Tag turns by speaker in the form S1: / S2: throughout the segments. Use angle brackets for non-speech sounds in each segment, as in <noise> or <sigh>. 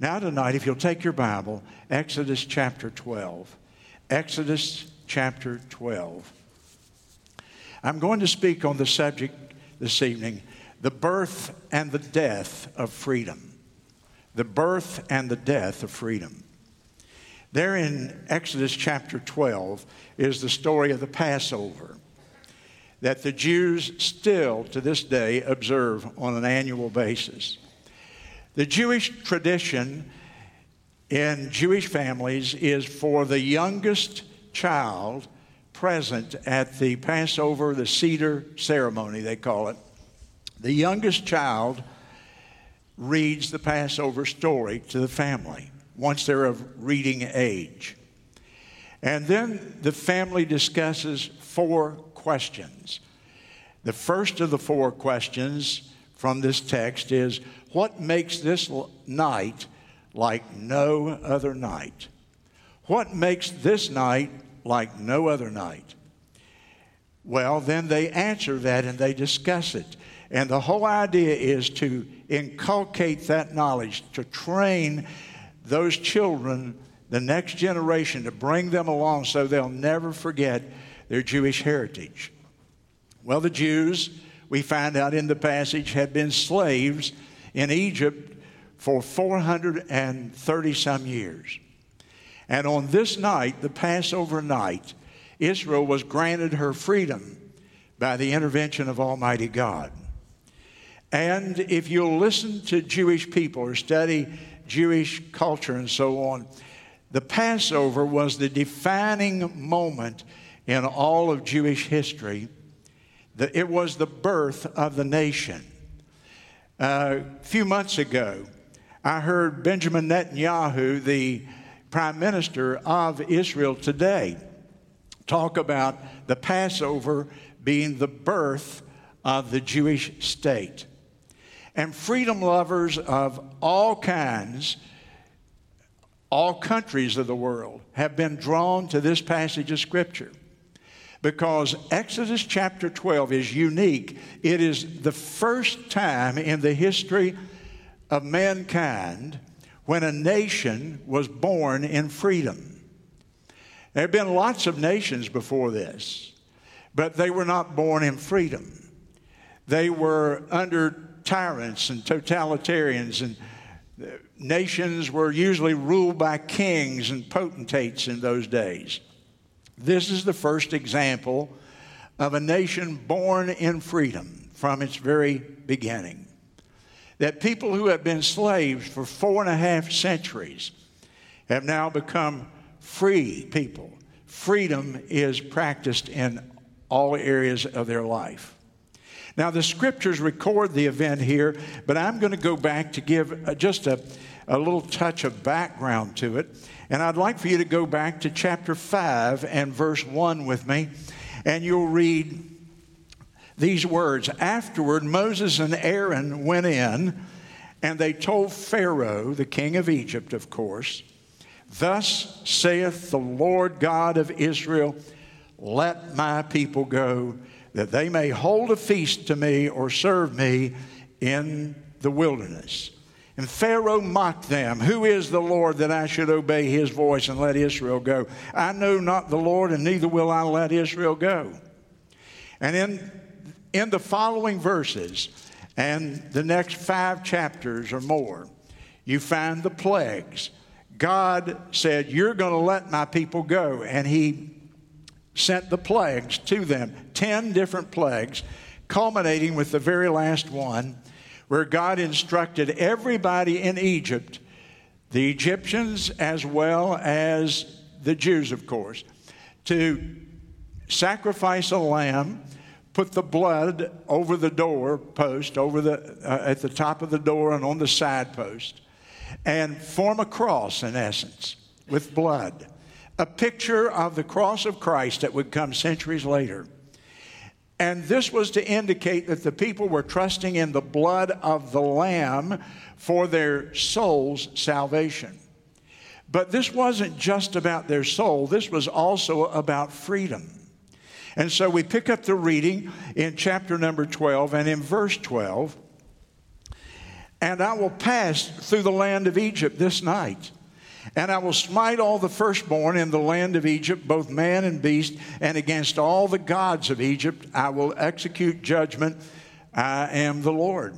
S1: Now, tonight, if you'll take your Bible, Exodus chapter 12. Exodus chapter 12. I'm going to speak on the subject this evening the birth and the death of freedom. The birth and the death of freedom. There in Exodus chapter 12 is the story of the Passover that the Jews still to this day observe on an annual basis. The Jewish tradition in Jewish families is for the youngest child present at the Passover, the Seder ceremony, they call it. The youngest child reads the Passover story to the family once they're of reading age. And then the family discusses four questions. The first of the four questions from this text is what makes this night like no other night? What makes this night like no other night? Well, then they answer that and they discuss it. And the whole idea is to inculcate that knowledge, to train those children, the next generation, to bring them along so they'll never forget their Jewish heritage. Well, the Jews, we find out in the passage, had been slaves in Egypt for 430 some years. And on this night, the Passover night, Israel was granted her freedom by the intervention of Almighty God. And if you'll listen to Jewish people or study Jewish culture and so on, the Passover was the defining moment in all of Jewish history. It was the birth of the nation. A few months ago, I heard Benjamin Netanyahu, the prime minister of Israel today, talk about the Passover being the birth of the Jewish state. And freedom lovers of all kinds, all countries of the world, have been drawn to this passage of Scripture because Exodus chapter 12 is unique. It is the first time in the history of mankind when a nation was born in freedom. There have been lots of nations before this, but they were not born in freedom. They were under tyrants and totalitarians, and nations were usually ruled by kings and potentates in those days. This is the first example of a nation born in freedom from its very beginning. That people who have been slaves for four and a half centuries have now become free people. Freedom is practiced in all areas of their life. Now, the scriptures record the event here, but I'm going to go back to give uh, just a, a little touch of background to it. And I'd like for you to go back to chapter 5 and verse 1 with me, and you'll read these words Afterward, Moses and Aaron went in, and they told Pharaoh, the king of Egypt, of course, Thus saith the Lord God of Israel, Let my people go that they may hold a feast to me or serve me in the wilderness. And Pharaoh mocked them. Who is the Lord that I should obey his voice and let Israel go? I know not the Lord, and neither will I let Israel go. And in, in the following verses, and the next five chapters or more, you find the plagues. God said, You're going to let my people go. And he sent the plagues to them 10 different plagues, culminating with the very last one, where God instructed everybody in Egypt, the Egyptians as well as the Jews, of course, to sacrifice a lamb, put the blood over the door post, over the, uh, at the top of the door and on the side post, and form a cross in essence with blood a picture of the cross of Christ that would come centuries later. And this was to indicate that the people were trusting in the blood of the Lamb for their soul's salvation. But this wasn't just about their soul, this was also about freedom. And so we pick up the reading in chapter number 12 and in verse 12. And I will pass through the land of Egypt this night. And I will smite all the firstborn in the land of Egypt, both man and beast, and against all the gods of Egypt I will execute judgment. I am the Lord.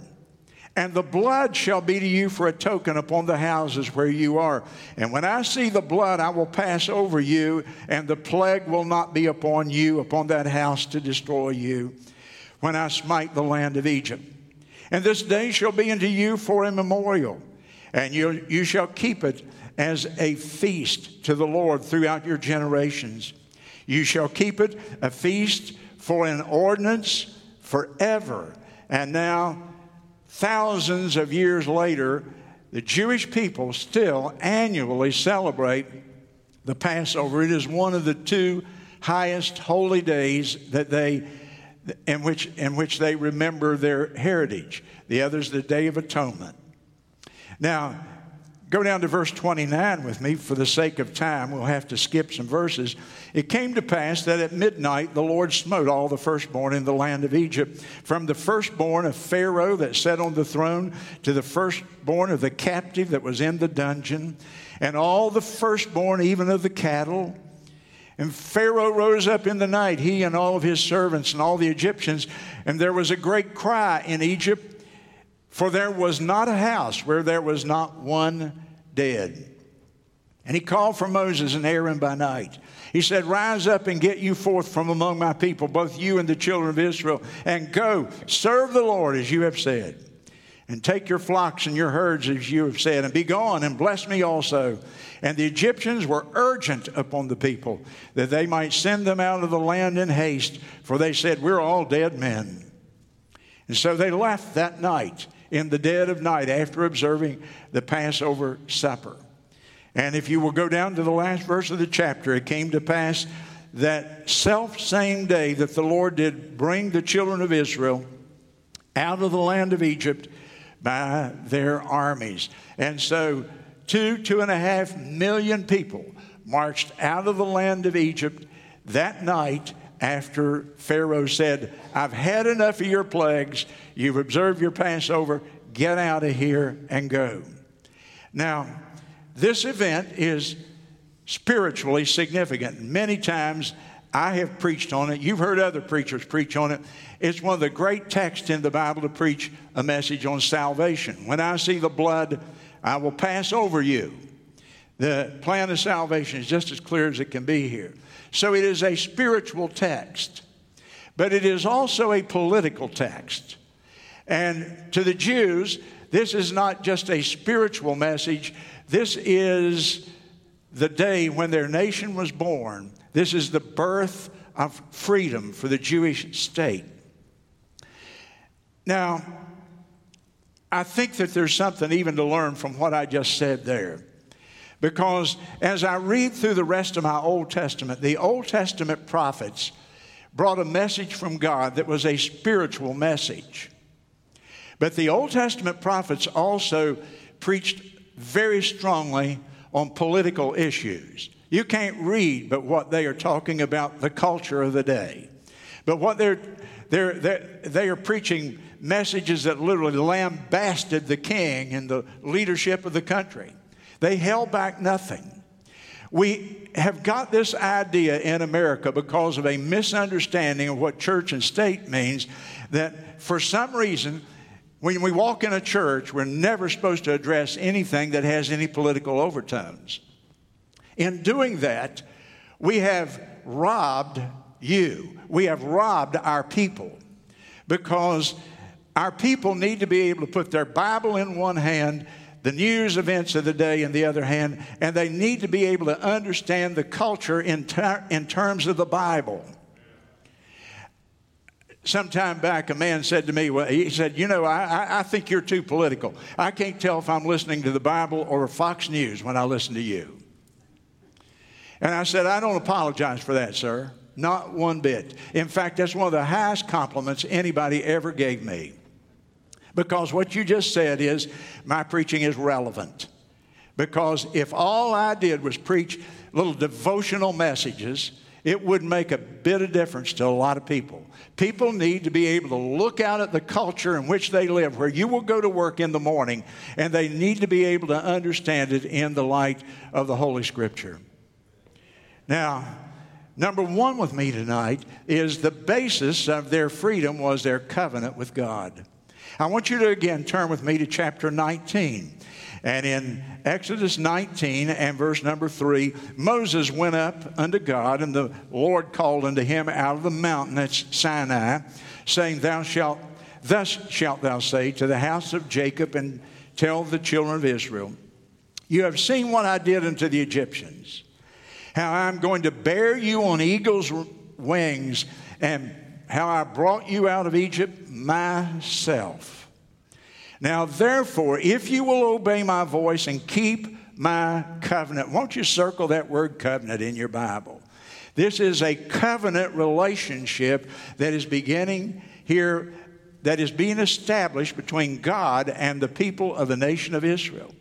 S1: And the blood shall be to you for a token upon the houses where you are. And when I see the blood, I will pass over you, and the plague will not be upon you, upon that house to destroy you, when I smite the land of Egypt. And this day shall be unto you for a memorial, and you, you shall keep it as a feast to the Lord throughout your generations. You shall keep it a feast for an ordinance forever. And now, thousands of years later, the Jewish people still annually celebrate the Passover. It is one of the two highest holy days that they in which, in which they remember their heritage. The other is the Day of Atonement. Now, Go down to verse 29 with me for the sake of time. We'll have to skip some verses. It came to pass that at midnight the Lord smote all the firstborn in the land of Egypt, from the firstborn of Pharaoh that sat on the throne to the firstborn of the captive that was in the dungeon, and all the firstborn even of the cattle. And Pharaoh rose up in the night, he and all of his servants and all the Egyptians, and there was a great cry in Egypt for there was not a house where there was not one dead. And he called for Moses and Aaron by night. He said, Rise up and get you forth from among my people, both you and the children of Israel, and go serve the Lord as you have said. And take your flocks and your herds as you have said, and be gone and bless me also. And the Egyptians were urgent upon the people that they might send them out of the land in haste, for they said, We're all dead men. And so they left that night in the dead of night after observing the Passover supper. And if you will go down to the last verse of the chapter, it came to pass that self same day that the Lord did bring the children of Israel out of the land of Egypt by their armies. And so, two, two and a half million people marched out of the land of Egypt that night after Pharaoh said, I've had enough of your plagues. You've observed your Passover. Get out of here and go. Now, this event is spiritually significant. Many times I have preached on it. You've heard other preachers preach on it. It's one of the great texts in the Bible to preach a message on salvation. When I see the blood, I will pass over you. The plan of salvation is just as clear as it can be here. So it is a spiritual text, but it is also a political text. And to the Jews, this is not just a spiritual message, this is the day when their nation was born. This is the birth of freedom for the Jewish state. Now, I think that there's something even to learn from what I just said there. Because as I read through the rest of my Old Testament, the Old Testament prophets brought a message from God that was a spiritual message. But the Old Testament prophets also preached very strongly on political issues. You can't read but what they are talking about the culture of the day. But what they're, they're, they're, they are preaching messages that literally lambasted the king and the leadership of the country. They held back nothing. We have got this idea in America because of a misunderstanding of what church and state means that for some reason, when we walk in a church, we're never supposed to address anything that has any political overtones. In doing that, we have robbed you. We have robbed our people because our people need to be able to put their Bible in one hand the news events of the day in the other hand, and they need to be able to understand the culture in, ter- in terms of the Bible. Some time back, a man said to me, well, he said, You know, I, I think you're too political. I can't tell if I'm listening to the Bible or Fox News when I listen to you. And I said, I don't apologize for that, sir. Not one bit. In fact, that's one of the highest compliments anybody ever gave me. Because what you just said is my preaching is relevant. Because if all I did was preach little devotional messages it would make a bit of difference to a lot of people. People need to be able to look out at the culture in which they live, where you will go to work in the morning, and they need to be able to understand it in the light of the Holy Scripture. Now, number one with me tonight is the basis of their freedom was their covenant with God. I want you to again turn with me to chapter 19. And in Exodus 19 and verse number 3, Moses went up unto God, and the Lord called unto him out of the mountain at Sinai, saying, Thou shalt, thus shalt thou say to the house of Jacob, and tell the children of Israel, You have seen what I did unto the Egyptians, how I'm going to bear you on eagle's wings, and how I brought you out of Egypt myself. Now, therefore, if you will obey my voice and keep my covenant, won't you circle that word covenant in your Bible? This is a covenant relationship that is beginning here, that is being established between God and the people of the nation of Israel.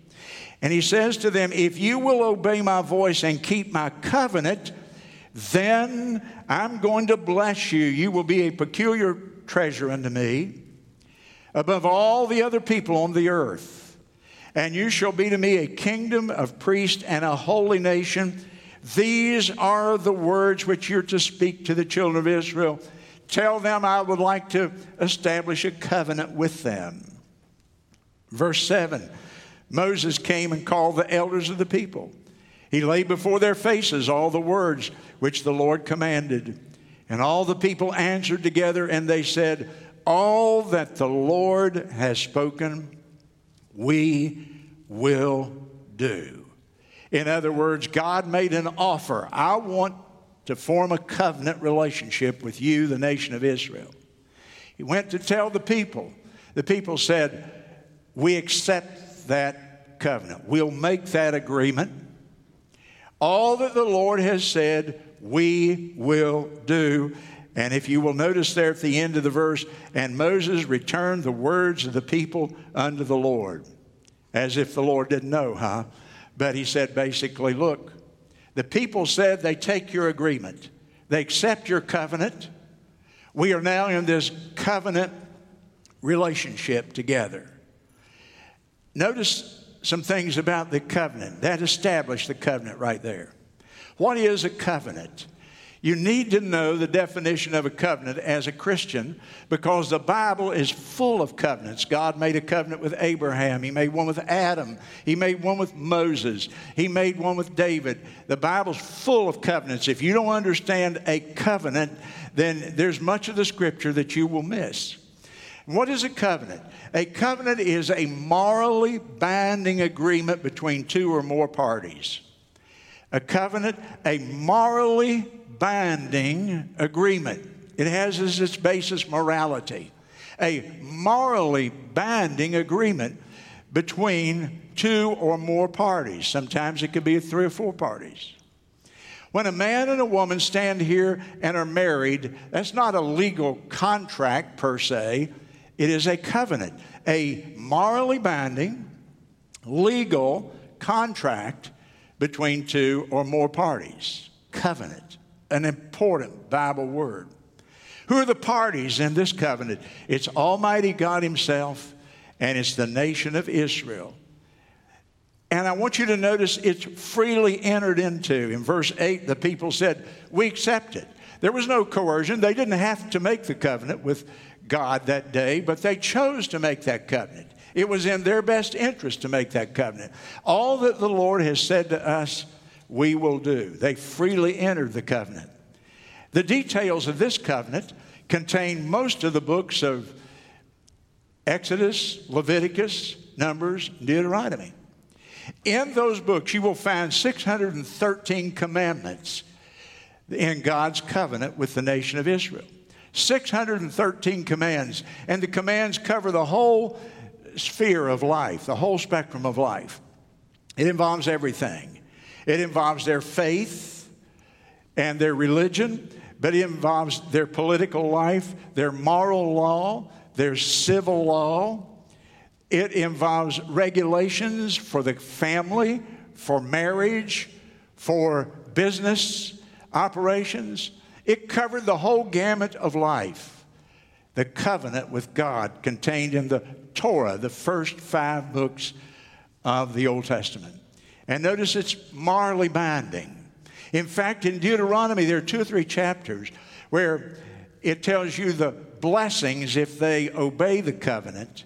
S1: And he says to them, If you will obey my voice and keep my covenant, then I'm going to bless you. You will be a peculiar treasure unto me above all the other people on the earth. And you shall be to me a kingdom of priests and a holy nation. These are the words which you're to speak to the children of Israel. Tell them I would like to establish a covenant with them. Verse 7 Moses came and called the elders of the people. He laid before their faces all the words which the Lord commanded. And all the people answered together, and they said, all that the Lord has spoken, we will do. In other words, God made an offer. I want to form a covenant relationship with you, the nation of Israel. He went to tell the people. The people said, We accept that covenant. We'll make that agreement. All that the Lord has said, we will do. And if you will notice there at the end of the verse, and Moses returned the words of the people unto the Lord. As if the Lord didn't know, huh? But he said basically, look, the people said they take your agreement, they accept your covenant. We are now in this covenant relationship together. Notice some things about the covenant. That established the covenant right there. What is a covenant? You need to know the definition of a covenant as a Christian because the Bible is full of covenants. God made a covenant with Abraham, He made one with Adam, He made one with Moses, He made one with David. The Bible's full of covenants. If you don't understand a covenant, then there's much of the scripture that you will miss. What is a covenant? A covenant is a morally binding agreement between two or more parties. A covenant, a morally binding agreement. It has as its basis morality. A morally binding agreement between two or more parties. Sometimes it could be three or four parties. When a man and a woman stand here and are married, that's not a legal contract per se, it is a covenant, a morally binding, legal contract between two or more parties. Covenant an important Bible word. Who are the parties in this covenant? It's Almighty God Himself and it's the nation of Israel. And I want you to notice it's freely entered into. In verse 8, the people said, We accept it. There was no coercion. They didn't have to make the covenant with God that day, but they chose to make that covenant. It was in their best interest to make that covenant. All that the Lord has said to us we will do. They freely entered the covenant. The details of this covenant contain most of the books of Exodus, Leviticus, Numbers, Deuteronomy. In those books, you will find 613 commandments in God's covenant with the nation of Israel. 613 commands, and the commands cover the whole sphere of life, the whole spectrum of life. It involves everything. It involves their faith and their religion, but it involves their political life, their moral law, their civil law. It involves regulations for the family, for marriage, for business, operations. It covered the whole gamut of life. The covenant with God contained in the Torah, the first five books of the Old Testament. And notice it's morally binding. In fact, in Deuteronomy, there are two or three chapters where it tells you the blessings if they obey the covenant.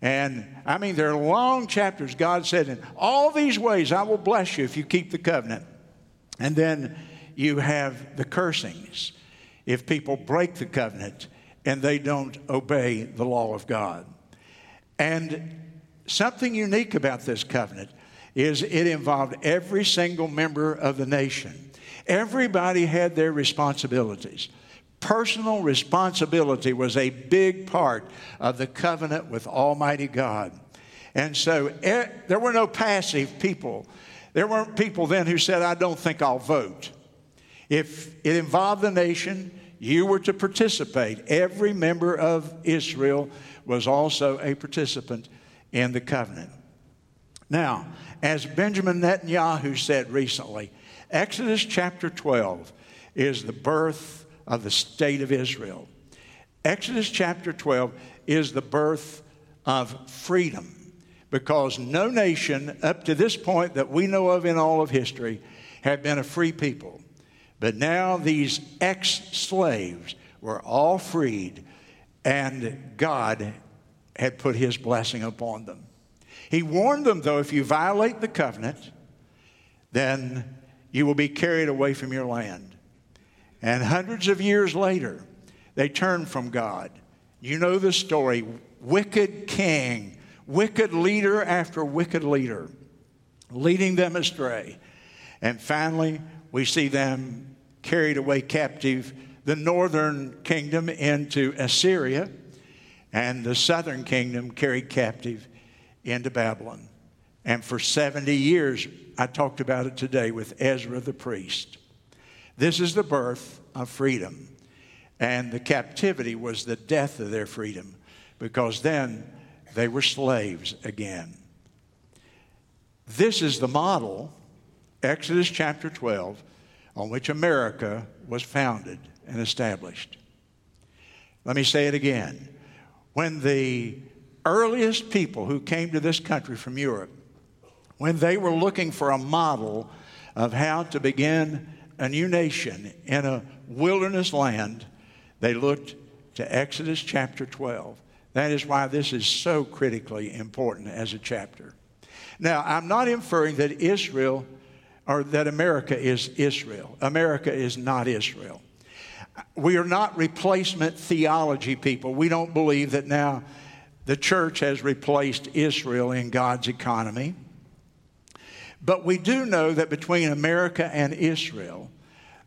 S1: And I mean, there are long chapters. God said, In all these ways I will bless you if you keep the covenant. And then you have the cursings if people break the covenant and they don't obey the law of God. And something unique about this covenant is it involved every single member of the nation. Everybody had their responsibilities. Personal responsibility was a big part of the covenant with Almighty God. And so eh, there were no passive people. There weren't people then who said, I don't think I'll vote. If it involved the nation, you were to participate. Every member of Israel was also a participant in the covenant. Now, as Benjamin Netanyahu said recently, Exodus chapter 12 is the birth of the state of Israel. Exodus chapter 12 is the birth of freedom because no nation up to this point that we know of in all of history had been a free people. But now these ex slaves were all freed, and God had put his blessing upon them. He warned them, though, if you violate the covenant, then you will be carried away from your land. And hundreds of years later, they turned from God. You know the story wicked king, wicked leader after wicked leader, leading them astray. And finally, we see them carried away captive, the northern kingdom into Assyria, and the southern kingdom carried captive into Babylon. And for 70 years, I talked about it today with Ezra the priest. This is the birth of freedom. And the captivity was the death of their freedom because then they were slaves again. This is the model, Exodus chapter 12, on which America was founded and established. Let me say it again. When the earliest people who came to this country from Europe, when they were looking for a model of how to begin a new nation in a wilderness land, they looked to Exodus chapter 12. That is why this is so critically important as a chapter. Now, I'm not inferring that Israel or that America is Israel. America is not Israel. We are not replacement theology people. We don't believe that now the church has replaced Israel in God's economy. But we do know that between America and Israel,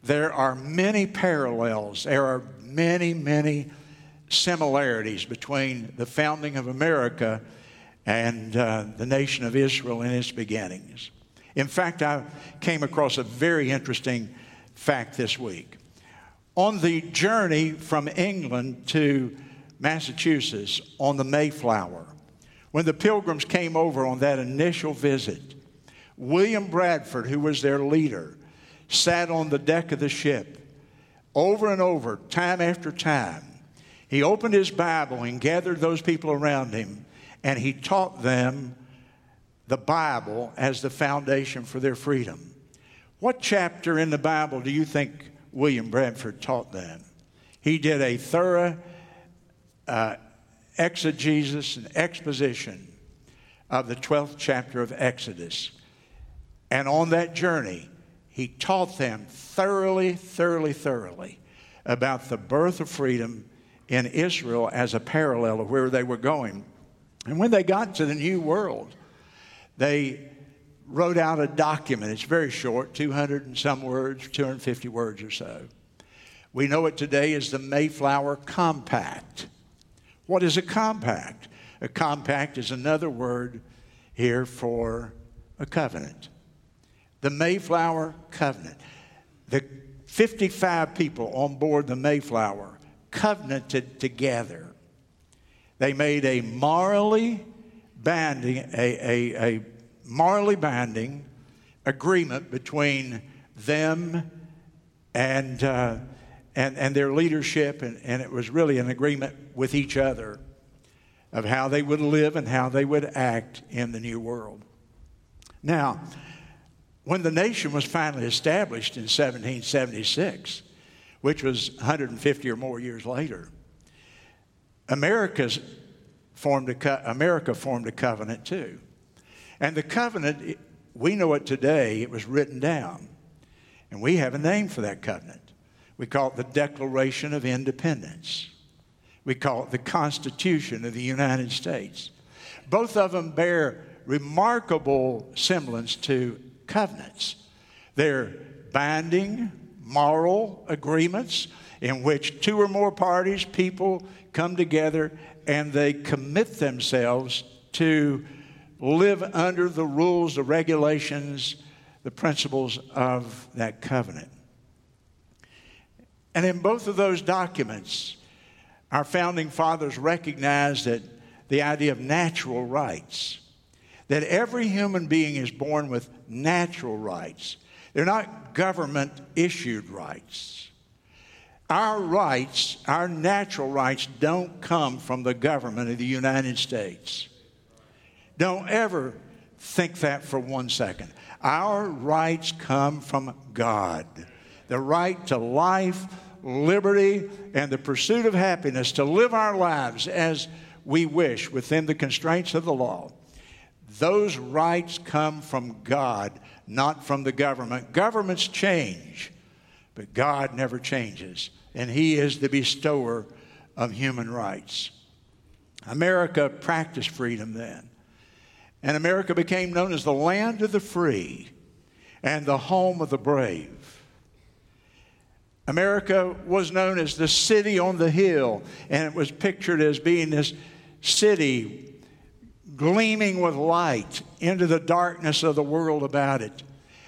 S1: there are many parallels. There are many, many similarities between the founding of America and uh, the nation of Israel in its beginnings. In fact, I came across a very interesting fact this week. On the journey from England to Massachusetts on the Mayflower. When the pilgrims came over on that initial visit, William Bradford, who was their leader, sat on the deck of the ship over and over, time after time. He opened his Bible and gathered those people around him, and he taught them the Bible as the foundation for their freedom. What chapter in the Bible do you think William Bradford taught them? He did a thorough uh, exegesis and exposition of the 12th chapter of Exodus. And on that journey, he taught them thoroughly, thoroughly, thoroughly about the birth of freedom in Israel as a parallel of where they were going. And when they got to the New World, they wrote out a document. It's very short, 200 and some words, 250 words or so. We know it today as the Mayflower Compact. What is a compact? A compact is another word here for a covenant. The Mayflower Covenant. The 55 people on board the Mayflower covenanted together. They made a morally binding, a, a, a morally binding agreement between them and, uh, and, and their leadership, and, and it was really an agreement with each other of how they would live and how they would act in the new world. Now, when the nation was finally established in 1776, which was 150 or more years later, America's formed a co- America formed a covenant too. And the covenant, we know it today, it was written down. And we have a name for that covenant. We call it the Declaration of Independence. We call it the Constitution of the United States. Both of them bear remarkable semblance to covenants. They're binding moral agreements in which two or more parties, people come together and they commit themselves to live under the rules, the regulations, the principles of that covenant. And in both of those documents, our founding fathers recognized that the idea of natural rights, that every human being is born with natural rights. They're not government issued rights. Our rights, our natural rights, don't come from the government of the United States. Don't ever think that for one second. Our rights come from God. The right to life, liberty, and the pursuit of happiness to live our lives as we wish within the constraints of the law. Those rights come from God, not from the government. Governments change, but God never changes, and He is the bestower of human rights. America practiced freedom then, and America became known as the land of the free and the home of the brave. America was known as the city on the hill, and it was pictured as being this city gleaming with light into the darkness of the world about it.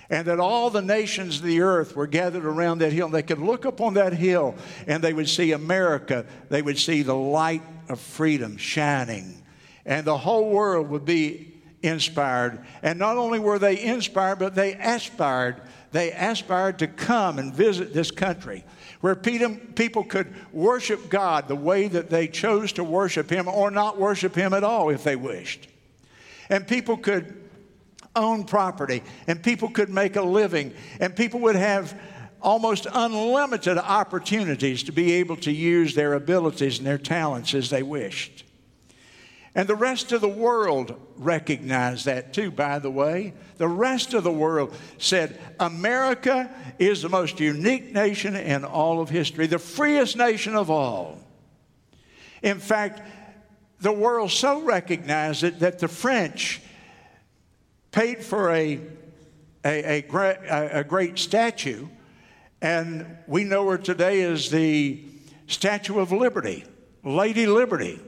S1: And that all the nations of the earth were gathered around that hill. And they could look upon that hill and they would see America. They would see the light of freedom shining. And the whole world would be inspired. And not only were they inspired, but they aspired they aspired to come and visit this country where people could worship God the way that they chose to worship Him or not worship Him at all if they wished. And people could own property and people could make a living and people would have almost unlimited opportunities to be able to use their abilities and their talents as they wished. And the rest of the world recognized that too, by the way. The rest of the world said, America is the most unique nation in all of history, the freest nation of all. In fact, the world so recognized it that the French paid for a, a, a, a great statue, and we know her today as the Statue of Liberty, Lady Liberty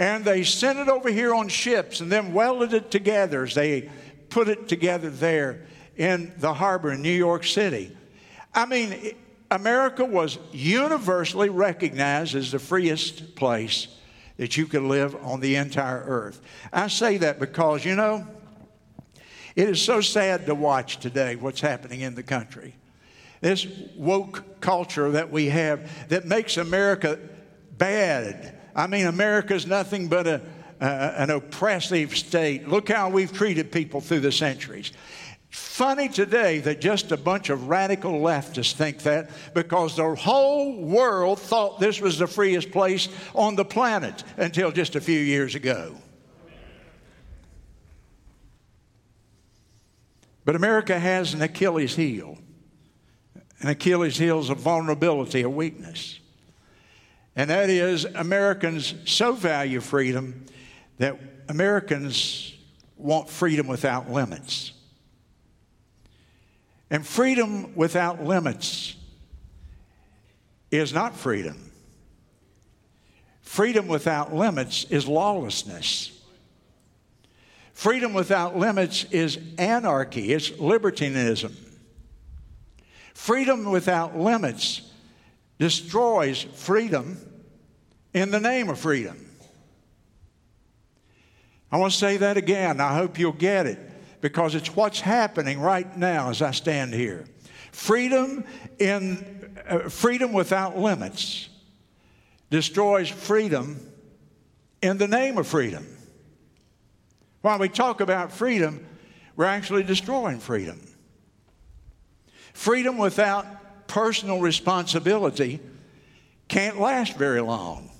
S1: and they sent it over here on ships and then welded it together as they put it together there in the harbor in New York City. I mean, America was universally recognized as the freest place that you could live on the entire earth. I say that because, you know, it is so sad to watch today what's happening in the country. This woke culture that we have that makes America bad I mean, America's nothing but a, uh, an oppressive state. Look how we've treated people through the centuries. Funny today that just a bunch of radical leftists think that because the whole world thought this was the freest place on the planet until just a few years ago. But America has an Achilles heel. An Achilles heel is a vulnerability, a weakness and that is Americans so value freedom that Americans want freedom without limits. And freedom without limits is not freedom. Freedom without limits is lawlessness. Freedom without limits is anarchy, it's libertinism. Freedom without limits destroys freedom in the name of freedom. I want to say that again. I hope you'll get it because it's what's happening right now as I stand here. Freedom in uh, freedom without limits destroys freedom in the name of freedom. While we talk about freedom, we're actually destroying freedom. Freedom without personal responsibility can't last very long.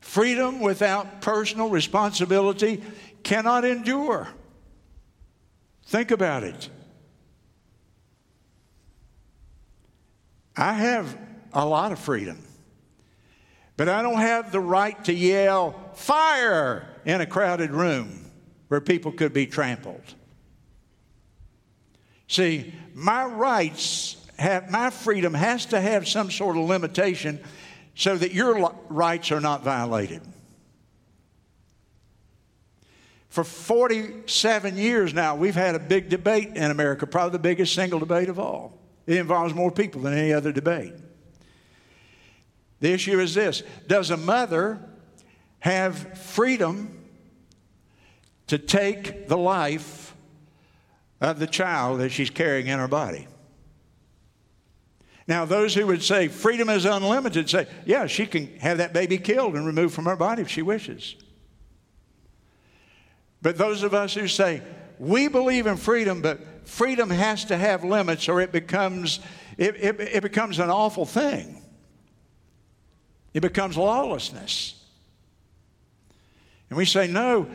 S1: Freedom without personal responsibility cannot endure. Think about it. I have a lot of freedom, but I don't have the right to yell fire in a crowded room where people could be trampled. See, my rights have, my freedom has to have some sort of limitation so that your rights are not violated. For 47 years now, we've had a big debate in America, probably the biggest single debate of all. It involves more people than any other debate. The issue is this Does a mother have freedom to take the life of the child that she's carrying in her body? Now, those who would say freedom is unlimited say, yeah, she can have that baby killed and removed from her body if she wishes. But those of us who say, we believe in freedom, but freedom has to have limits or it becomes, it, it, it becomes an awful thing. It becomes lawlessness. And we say, no,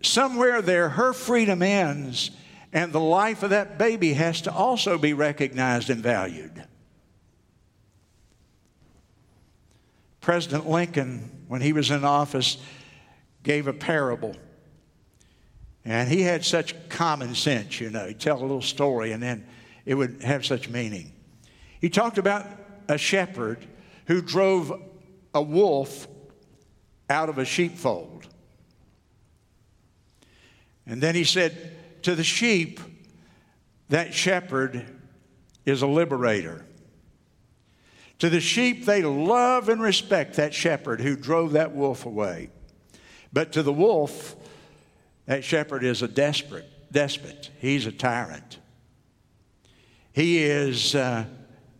S1: somewhere there, her freedom ends, and the life of that baby has to also be recognized and valued. President Lincoln, when he was in office, gave a parable and he had such common sense, you know. He'd tell a little story and then it would have such meaning. He talked about a shepherd who drove a wolf out of a sheepfold. And then he said, To the sheep, that shepherd is a liberator. To the sheep, they love and respect that shepherd who drove that wolf away. But to the wolf, that shepherd is a desperate, despot. He's a tyrant. He is uh,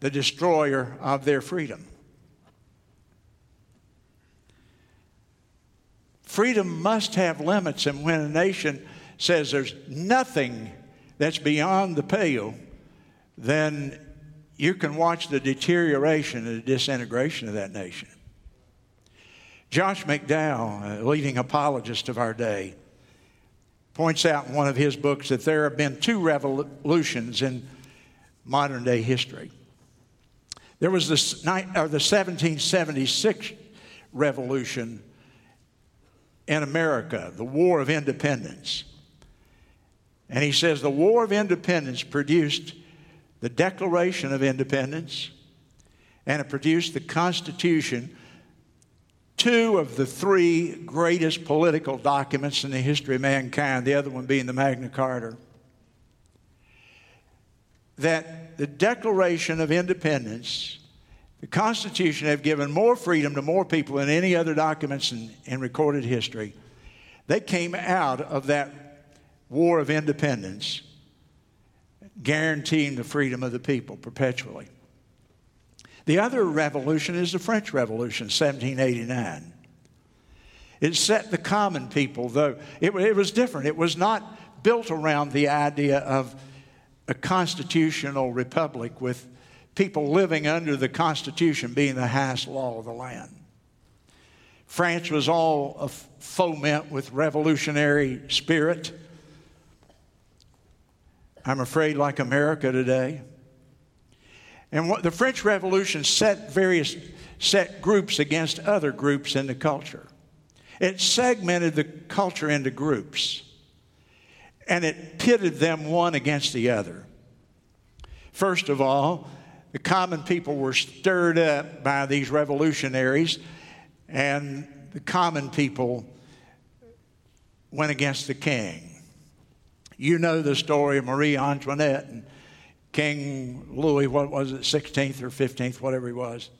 S1: the destroyer of their freedom. Freedom must have limits, and when a nation says there's nothing that's beyond the pale, then you can watch the deterioration and the disintegration of that nation. Josh McDowell, a leading apologist of our day, points out in one of his books that there have been two revolutions in modern day history. There was the, or the 1776 revolution in America, the War of Independence. And he says the War of Independence produced the Declaration of Independence and it produced the Constitution two of the three greatest political documents in the history of mankind, the other one being the Magna Carta, that the Declaration of Independence, the Constitution, have given more freedom to more people than any other documents in, in recorded history. They came out of that war of independence, guaranteeing the freedom of the people perpetually. The other revolution is the French Revolution, 1789. It set the common people, though it, it was different. It was not built around the idea of a constitutional republic with people living under the Constitution being the highest law of the land. France was all a foment with revolutionary spirit. I'm afraid, like America today. And what the French Revolution set various set groups against other groups in the culture. It segmented the culture into groups and it pitted them one against the other. First of all, the common people were stirred up by these revolutionaries, and the common people went against the king. You know the story of Marie Antoinette and King Louis, what was it, 16th or 15th, whatever he was.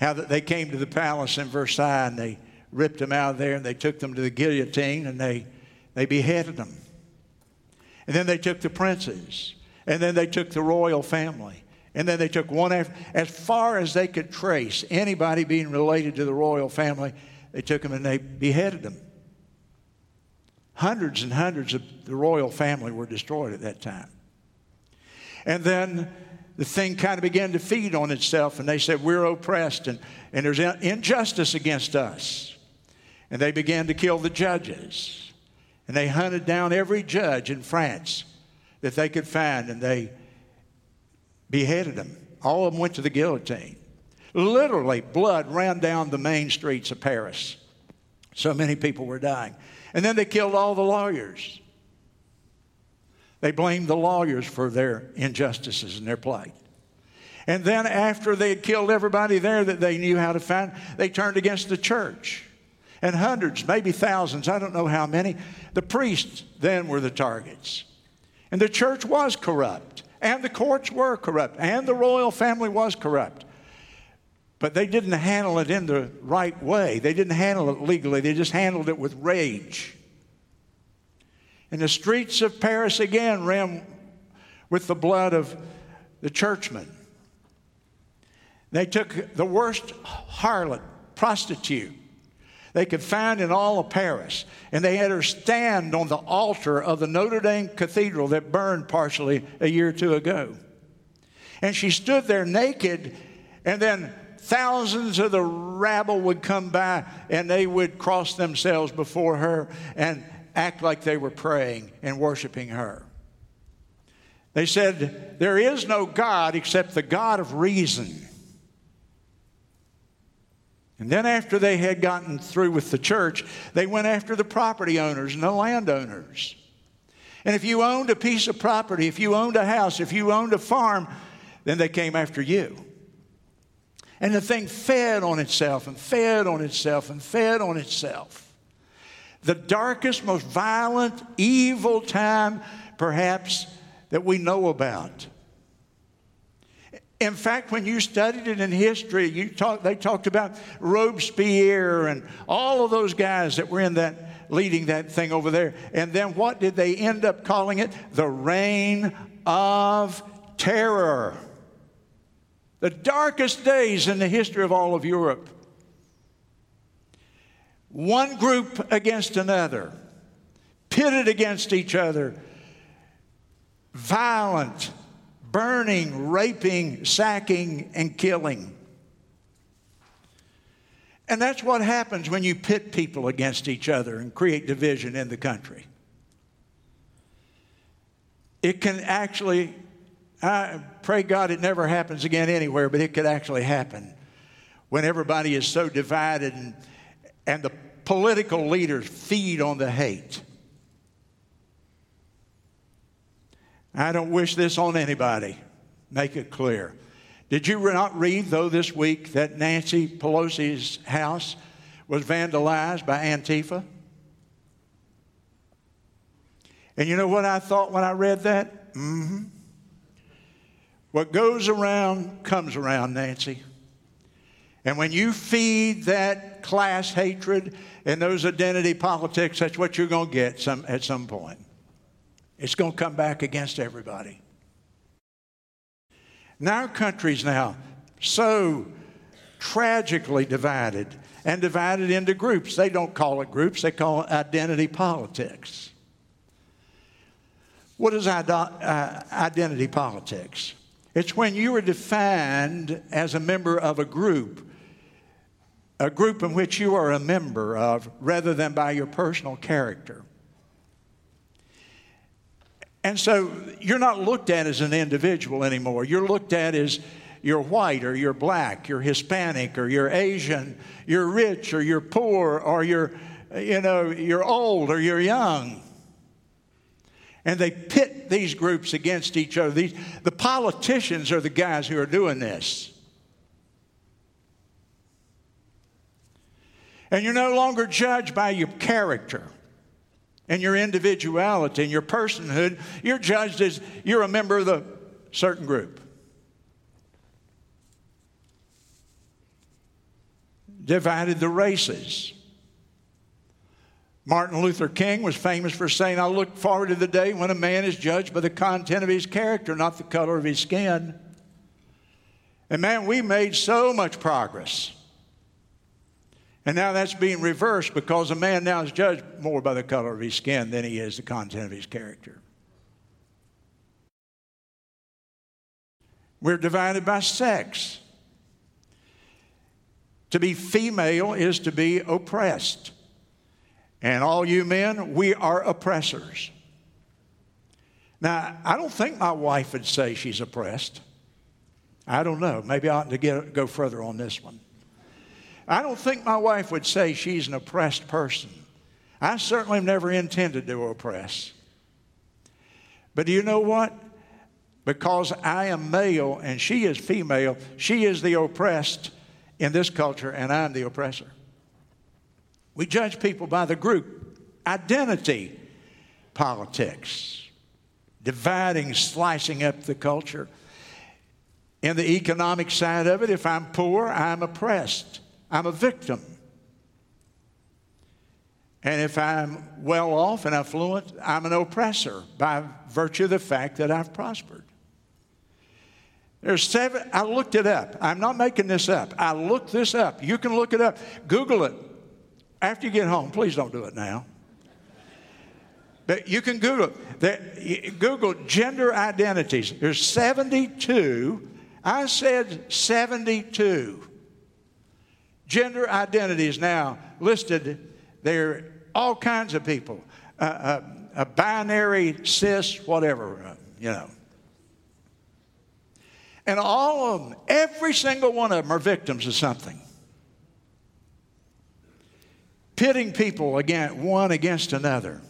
S1: How that they came to the palace in Versailles and they ripped them out of there and they took them to the guillotine and they, they beheaded them. And then they took the princes. And then they took the royal family. And then they took one after, as far as they could trace anybody being related to the royal family, they took them and they beheaded them. Hundreds and hundreds of the royal family were destroyed at that time. And then the thing kind of began to feed on itself, and they said, We're oppressed, and, and there's injustice against us. And they began to kill the judges. And they hunted down every judge in France that they could find, and they beheaded them. All of them went to the guillotine. Literally, blood ran down the main streets of Paris. So many people were dying. And then they killed all the lawyers. They blamed the lawyers for their injustices and their plight. And then, after they had killed everybody there that they knew how to find, they turned against the church. And hundreds, maybe thousands, I don't know how many, the priests then were the targets. And the church was corrupt, and the courts were corrupt, and the royal family was corrupt. But they didn't handle it in the right way. They didn't handle it legally, they just handled it with rage. And the streets of Paris again ran with the blood of the churchmen. They took the worst harlot, prostitute, they could find in all of Paris, and they had her stand on the altar of the Notre Dame Cathedral that burned partially a year or two ago. And she stood there naked, and then thousands of the rabble would come by and they would cross themselves before her and act like they were praying and worshiping her. They said, There is no God except the God of reason. And then, after they had gotten through with the church, they went after the property owners and the landowners. And if you owned a piece of property, if you owned a house, if you owned a farm, then they came after you. And the thing fed on itself and fed on itself and fed on itself. The darkest, most violent, evil time, perhaps, that we know about. In fact, when you studied it in history, you talk, they talked about Robespierre and all of those guys that were in that, leading that thing over there. And then what did they end up calling it? The reign of terror the darkest days in the history of all of Europe. One group against another, pitted against each other, violent, burning, raping, sacking, and killing. And that's what happens when you pit people against each other and create division in the country. It can actually I pray God it never happens again anywhere, but it could actually happen when everybody is so divided and, and the political leaders feed on the hate. I don't wish this on anybody. Make it clear. Did you not read, though, this week that Nancy Pelosi's house was vandalized by Antifa? And you know what I thought when I read that? Mm hmm. What goes around comes around, Nancy. And when you feed that class hatred and those identity politics, that's what you're going to get some, at some point. It's going to come back against everybody. And our country's now so tragically divided and divided into groups. They don't call it groups, they call it identity politics. What is uh, identity politics? It's when you are defined as a member of a group, a group in which you are a member of, rather than by your personal character. And so you're not looked at as an individual anymore. You're looked at as you're white or you're black, you're Hispanic or you're Asian, you're rich or you're poor or you're, you know, you're old or you're young and they pit these groups against each other. These, the politicians are the guys who are doing this. And you're no longer judged by your character and your individuality and your personhood. You're judged as you're a member of the certain group. Divided the races. Martin Luther King was famous for saying, I look forward to the day when a man is judged by the content of his character, not the color of his skin. And man, we made so much progress. And now that's being reversed because a man now is judged more by the color of his skin than he is the content of his character. We're divided by sex. To be female is to be oppressed. And all you men, we are oppressors. Now, I don't think my wife would say she's oppressed. I don't know. Maybe I ought to get, go further on this one. I don't think my wife would say she's an oppressed person. I certainly never intended to oppress. But do you know what? Because I am male and she is female, she is the oppressed in this culture and I'm the oppressor. We judge people by the group identity politics, dividing, slicing up the culture. In the economic side of it, if I'm poor, I'm oppressed. I'm a victim. And if I'm well off and affluent, I'm an oppressor by virtue of the fact that I've prospered. There's seven, I looked it up. I'm not making this up. I looked this up. You can look it up. Google it. After you get home, please don't do it now. But you can Google it. Google gender identities. There's 72. I said 72 gender identities now listed. There are all kinds of people, uh, uh, a binary, cis, whatever, uh, you know. And all of them, every single one of them are victims of something. Pitting people against one against another.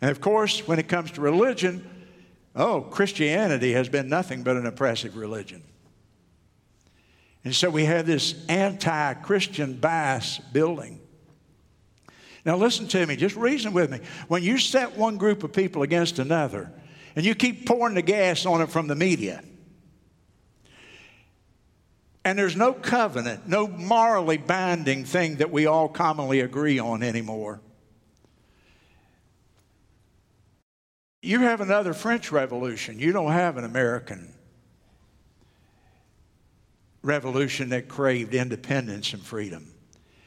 S1: And of course, when it comes to religion, oh, Christianity has been nothing but an oppressive religion. And so we have this anti Christian bias building. Now, listen to me, just reason with me. When you set one group of people against another, and you keep pouring the gas on it from the media, and there's no covenant, no morally binding thing that we all commonly agree on anymore. You have another French Revolution. You don't have an American revolution that craved independence and freedom.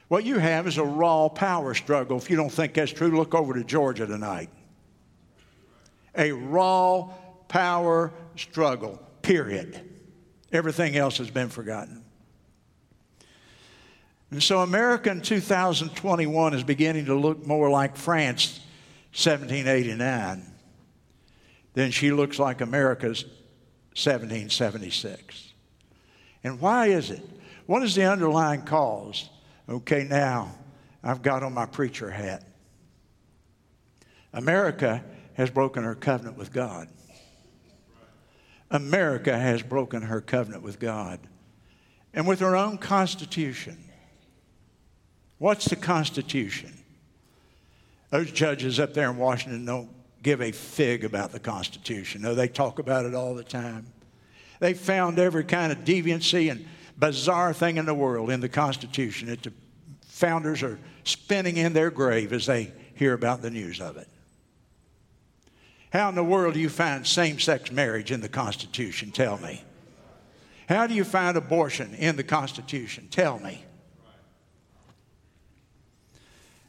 S1: What you have is a raw power struggle. If you don't think that's true, look over to Georgia tonight. A raw power struggle, period. Everything else has been forgotten. And so America in 2021 is beginning to look more like France 1789 than she looks like America's 1776. And why is it? What is the underlying cause? Okay, now I've got on my preacher hat. America has broken her covenant with God. America has broken her covenant with God and with her own constitution. What's the Constitution? Those judges up there in Washington don't give a fig about the Constitution. No, they talk about it all the time. They found every kind of deviancy and bizarre thing in the world in the Constitution that the founders are spinning in their grave as they hear about the news of it. How in the world do you find same sex marriage in the Constitution? Tell me. How do you find abortion in the Constitution? Tell me.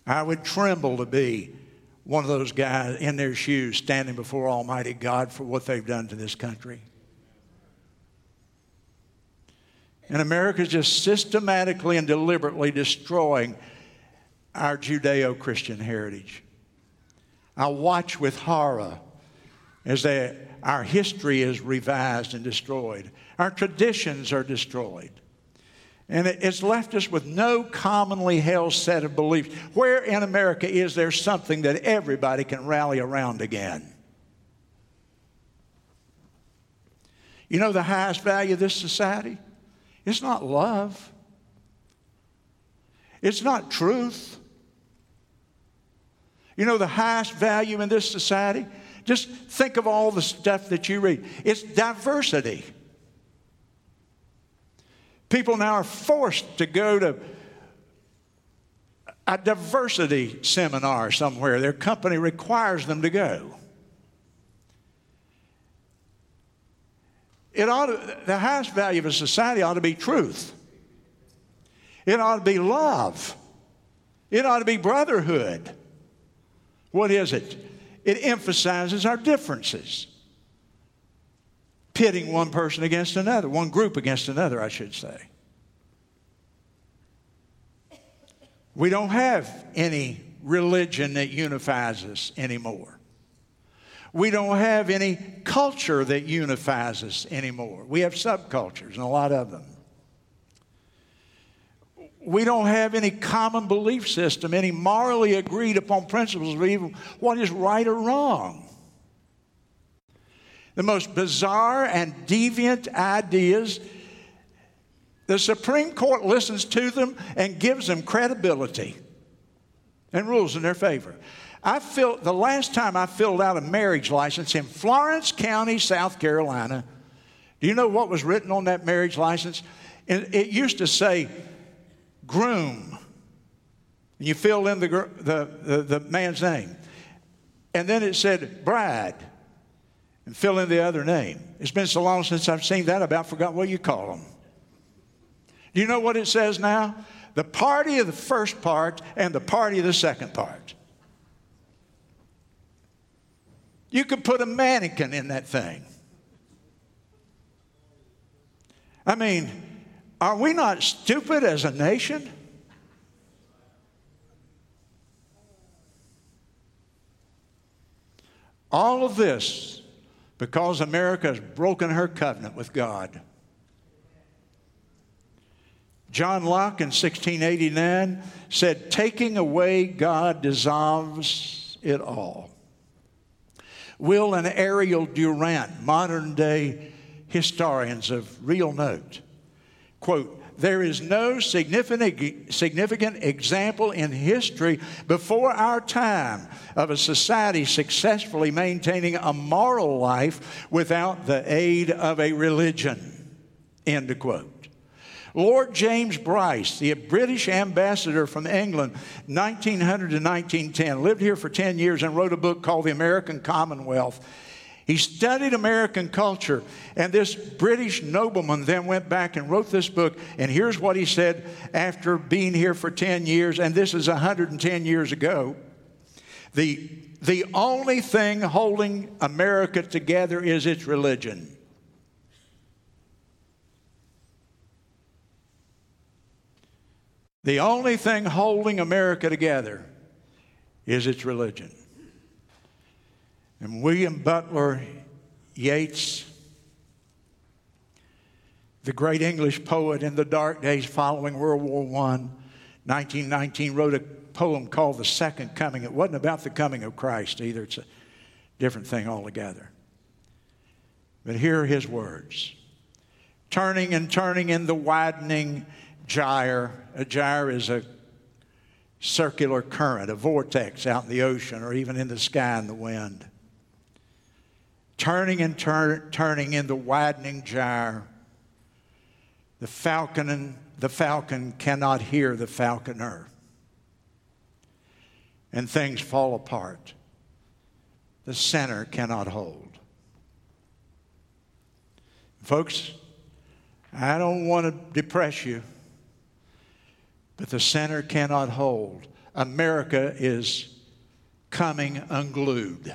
S1: I would tremble to be one of those guys in their shoes standing before Almighty God for what they've done to this country. And America is just systematically and deliberately destroying our Judeo Christian heritage. I watch with horror as they, our history is revised and destroyed, our traditions are destroyed. And it's left us with no commonly held set of beliefs. Where in America is there something that everybody can rally around again? You know the highest value of this society? It's not love. It's not truth. You know, the highest value in this society? Just think of all the stuff that you read. It's diversity. People now are forced to go to a diversity seminar somewhere. Their company requires them to go. It ought to, the highest value of a society ought to be truth. It ought to be love. It ought to be brotherhood. What is it? It emphasizes our differences, pitting one person against another, one group against another, I should say. We don't have any religion that unifies us anymore. We don't have any culture that unifies us anymore. We have subcultures, and a lot of them. We don't have any common belief system, any morally agreed upon principles of even what is right or wrong. The most bizarre and deviant ideas, the Supreme Court listens to them and gives them credibility and rules in their favor. I filled, the last time I filled out a marriage license in Florence County, South Carolina, do you know what was written on that marriage license? It, it used to say groom. And you fill in the, the, the, the man's name. And then it said bride and fill in the other name. It's been so long since I've seen that, I about forgot what you call them. Do you know what it says now? The party of the first part and the party of the second part. You could put a mannequin in that thing. I mean, are we not stupid as a nation? All of this because America has broken her covenant with God. John Locke in 1689 said, Taking away God dissolves it all. Will and Ariel Durant, modern day historians of real note, quote, there is no significant, significant example in history before our time of a society successfully maintaining a moral life without the aid of a religion. End quote. Lord James Bryce, the British ambassador from England, 1900 to 1910, lived here for 10 years and wrote a book called The American Commonwealth. He studied American culture, and this British nobleman then went back and wrote this book. And here's what he said after being here for 10 years, and this is 110 years ago. The, the only thing holding America together is its religion. The only thing holding America together is its religion. And William Butler Yeats, the great English poet in the dark days following World War I, 1919, wrote a poem called The Second Coming. It wasn't about the coming of Christ either, it's a different thing altogether. But here are his words Turning and turning in the widening gyre. A gyre is a circular current, a vortex out in the ocean or even in the sky in the wind. Turning and tur- turning in the widening gyre. The falcon and the falcon cannot hear the falconer. And things fall apart. The center cannot hold. Folks, I don't want to depress you but the center cannot hold. America is coming unglued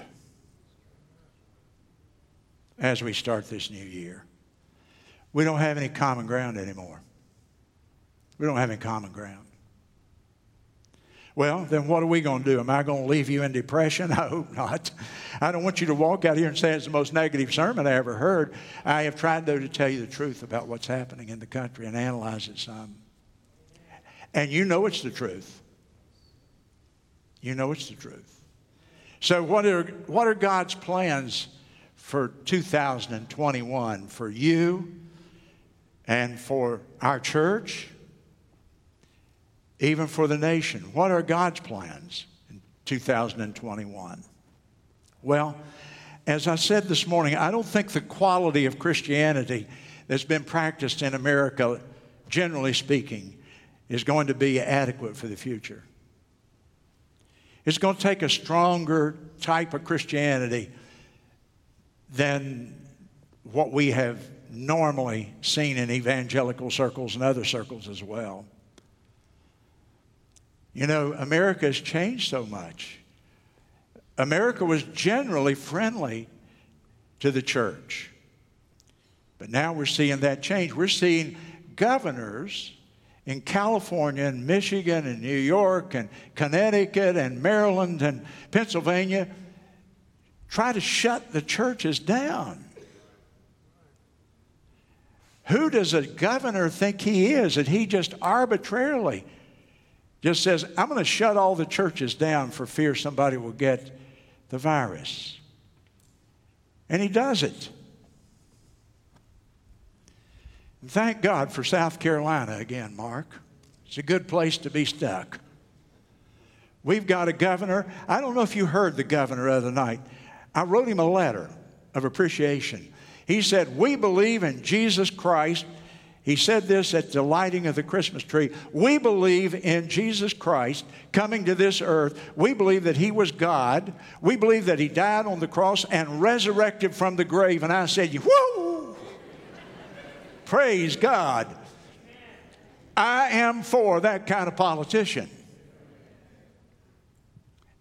S1: as we start this new year. We don't have any common ground anymore. We don't have any common ground. Well, then what are we going to do? Am I going to leave you in depression? <laughs> I hope not. I don't want you to walk out here and say it's the most negative sermon I ever heard. I have tried, though, to tell you the truth about what's happening in the country and analyze it some. And you know it's the truth. You know it's the truth. So, what are, what are God's plans for 2021 for you and for our church, even for the nation? What are God's plans in 2021? Well, as I said this morning, I don't think the quality of Christianity that's been practiced in America, generally speaking, is going to be adequate for the future. It's going to take a stronger type of Christianity than what we have normally seen in evangelical circles and other circles as well. You know, America has changed so much. America was generally friendly to the church. But now we're seeing that change. We're seeing governors in California and Michigan and New York and Connecticut and Maryland and Pennsylvania try to shut the churches down. Who does a governor think he is that he just arbitrarily just says, I'm going to shut all the churches down for fear somebody will get the virus? And he does it. And thank God for South Carolina again, Mark. It's a good place to be stuck. We've got a governor. I don't know if you heard the governor of the night. I wrote him a letter of appreciation. He said, We believe in Jesus Christ. He said this at the lighting of the Christmas tree. We believe in Jesus Christ coming to this earth. We believe that He was God. We believe that He died on the cross and resurrected from the grave. And I said, Whoa! Praise God. I am for that kind of politician.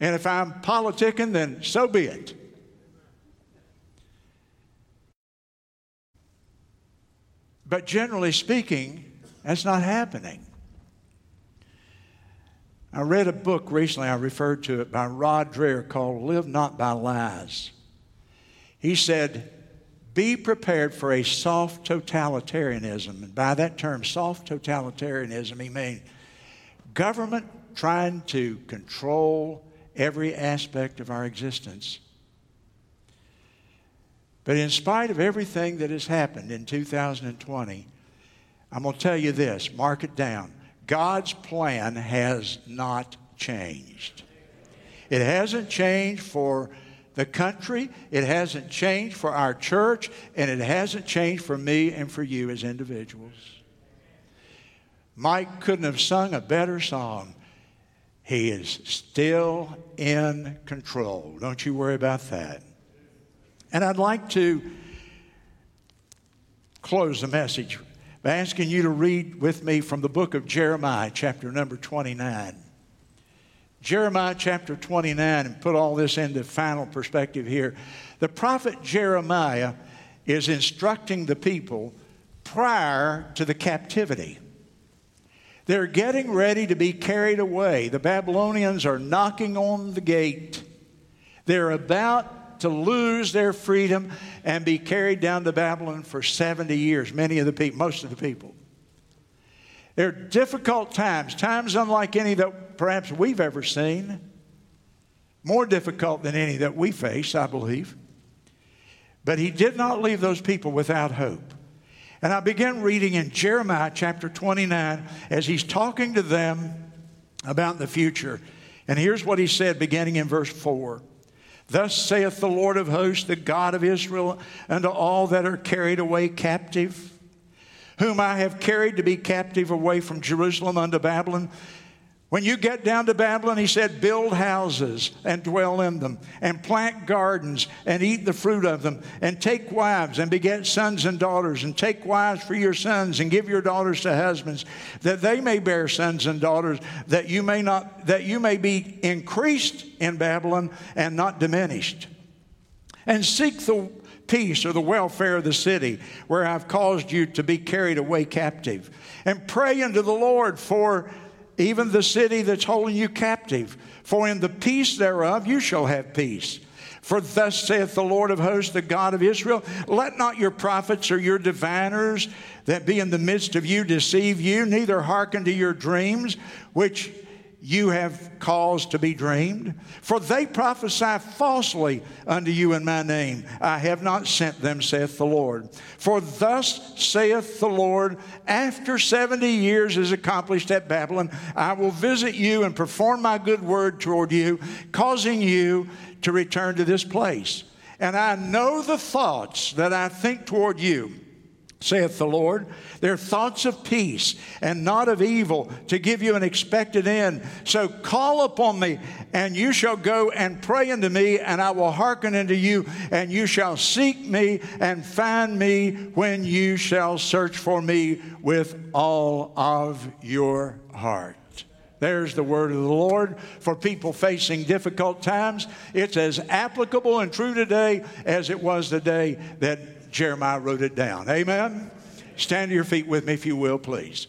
S1: And if I'm politicking, then so be it. But generally speaking, that's not happening. I read a book recently, I referred to it by Rod Dreher called Live Not by Lies. He said, Be prepared for a soft totalitarianism. And by that term, soft totalitarianism, he means government trying to control every aspect of our existence. But in spite of everything that has happened in 2020, I'm going to tell you this mark it down. God's plan has not changed. It hasn't changed for the country, it hasn't changed for our church, and it hasn't changed for me and for you as individuals. Mike couldn't have sung a better song. He is still in control. Don't you worry about that. And I'd like to close the message by asking you to read with me from the book of Jeremiah, chapter number 29. Jeremiah chapter 29, and put all this into final perspective here. The prophet Jeremiah is instructing the people prior to the captivity. They're getting ready to be carried away. The Babylonians are knocking on the gate. They're about to lose their freedom and be carried down to Babylon for 70 years, many of the people, most of the people. They're difficult times, times unlike any that perhaps we've ever seen, more difficult than any that we face, I believe. But he did not leave those people without hope. And I begin reading in Jeremiah chapter 29 as he's talking to them about the future. And here's what he said beginning in verse 4. Thus saith the Lord of hosts, the God of Israel, unto all that are carried away captive, whom I have carried to be captive away from Jerusalem unto Babylon. When you get down to Babylon, he said, build houses and dwell in them, and plant gardens and eat the fruit of them, and take wives and beget sons and daughters, and take wives for your sons, and give your daughters to husbands, that they may bear sons and daughters, that you may not that you may be increased in Babylon and not diminished. And seek the peace or the welfare of the city where I've caused you to be carried away captive. And pray unto the Lord for even the city that's holding you captive. For in the peace thereof you shall have peace. For thus saith the Lord of hosts, the God of Israel, let not your prophets or your diviners that be in the midst of you deceive you, neither hearken to your dreams, which you have caused to be dreamed. For they prophesy falsely unto you in my name. I have not sent them, saith the Lord. For thus saith the Lord, after 70 years is accomplished at Babylon, I will visit you and perform my good word toward you, causing you to return to this place. And I know the thoughts that I think toward you saith the Lord. They're thoughts of peace and not of evil to give you an expected end. So call upon me, and you shall go and pray unto me, and I will hearken unto you, and you shall seek me and find me when you shall search for me with all of your heart. There's the word of the Lord for people facing difficult times. It's as applicable and true today as it was the day that Jeremiah wrote it down. Amen? Stand to your feet with me, if you will, please.